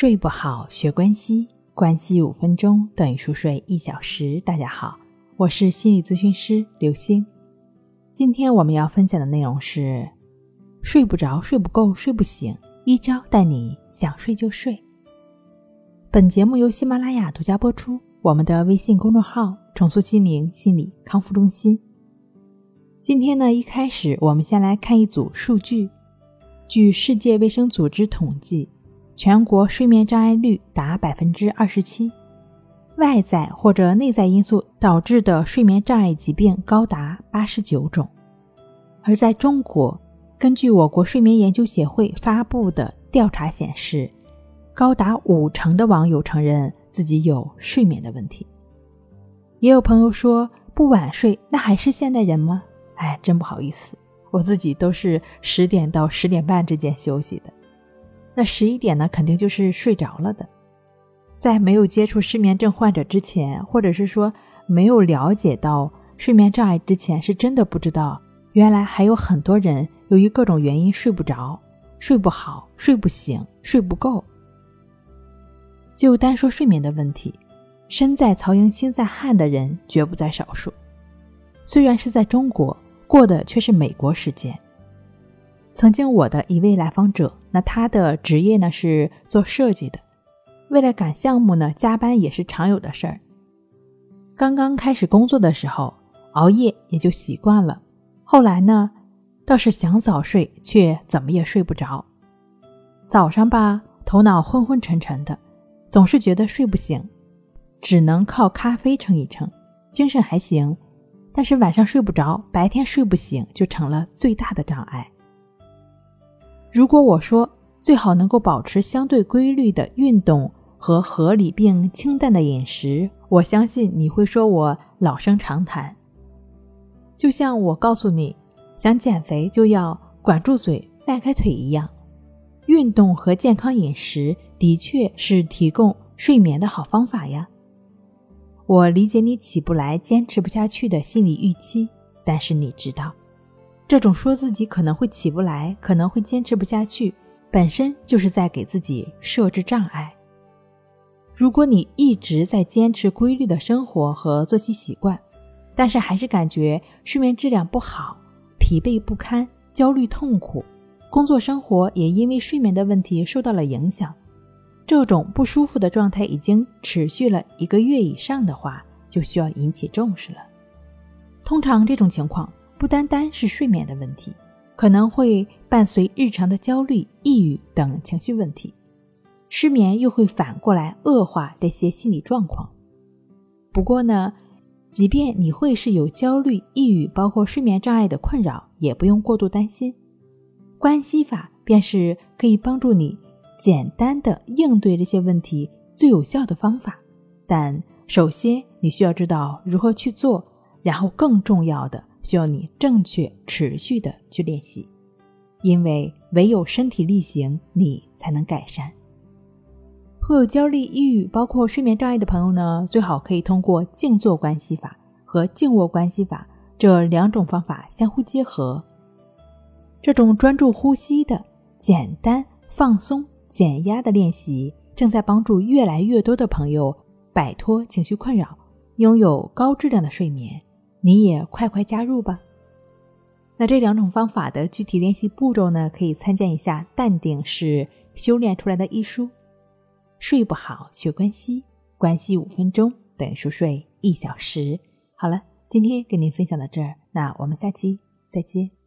睡不好，学关系，关系五分钟等于熟睡一小时。大家好，我是心理咨询师刘星。今天我们要分享的内容是：睡不着、睡不够、睡不醒，一招带你想睡就睡。本节目由喜马拉雅独家播出，我们的微信公众号“重塑心灵心理康复中心”。今天呢，一开始我们先来看一组数据，据世界卫生组织统计。全国睡眠障碍率达百分之二十七，外在或者内在因素导致的睡眠障碍疾病高达八十九种。而在中国，根据我国睡眠研究协会发布的调查显示，高达五成的网友承认自己有睡眠的问题。也有朋友说，不晚睡那还是现代人吗？哎，真不好意思，我自己都是十点到十点半之间休息的。那十一点呢，肯定就是睡着了的。在没有接触失眠症患者之前，或者是说没有了解到睡眠障碍之前，是真的不知道，原来还有很多人由于各种原因睡不着、睡不好、睡不醒、睡不够。就单说睡眠的问题，身在曹营心在汉的人绝不在少数。虽然是在中国，过的却是美国时间。曾经我的一位来访者，那他的职业呢是做设计的，为了赶项目呢，加班也是常有的事儿。刚刚开始工作的时候，熬夜也就习惯了，后来呢，倒是想早睡，却怎么也睡不着。早上吧，头脑昏昏沉沉的，总是觉得睡不醒，只能靠咖啡撑一撑，精神还行，但是晚上睡不着，白天睡不醒，就成了最大的障碍。如果我说最好能够保持相对规律的运动和合理并清淡的饮食，我相信你会说我老生常谈。就像我告诉你，想减肥就要管住嘴、迈开腿一样，运动和健康饮食的确是提供睡眠的好方法呀。我理解你起不来、坚持不下去的心理预期，但是你知道。这种说自己可能会起不来，可能会坚持不下去，本身就是在给自己设置障碍。如果你一直在坚持规律的生活和作息习惯，但是还是感觉睡眠质量不好，疲惫不堪、焦虑痛苦，工作生活也因为睡眠的问题受到了影响，这种不舒服的状态已经持续了一个月以上的话，就需要引起重视了。通常这种情况。不单单是睡眠的问题，可能会伴随日常的焦虑、抑郁等情绪问题，失眠又会反过来恶化这些心理状况。不过呢，即便你会是有焦虑、抑郁，包括睡眠障碍的困扰，也不用过度担心。关系法便是可以帮助你简单的应对这些问题最有效的方法。但首先你需要知道如何去做，然后更重要的。需要你正确、持续的去练习，因为唯有身体力行，你才能改善。会有焦虑、抑郁，包括睡眠障碍的朋友呢，最好可以通过静坐关系法和静卧关系法这两种方法相互结合。这种专注呼吸的简单、放松、减压的练习，正在帮助越来越多的朋友摆脱情绪困扰，拥有高质量的睡眠。你也快快加入吧！那这两种方法的具体练习步骤呢？可以参见一下《淡定是修炼出来的》一书。睡不好学关西，关系五分钟等于熟睡一小时。好了，今天跟您分享到这儿，那我们下期再见。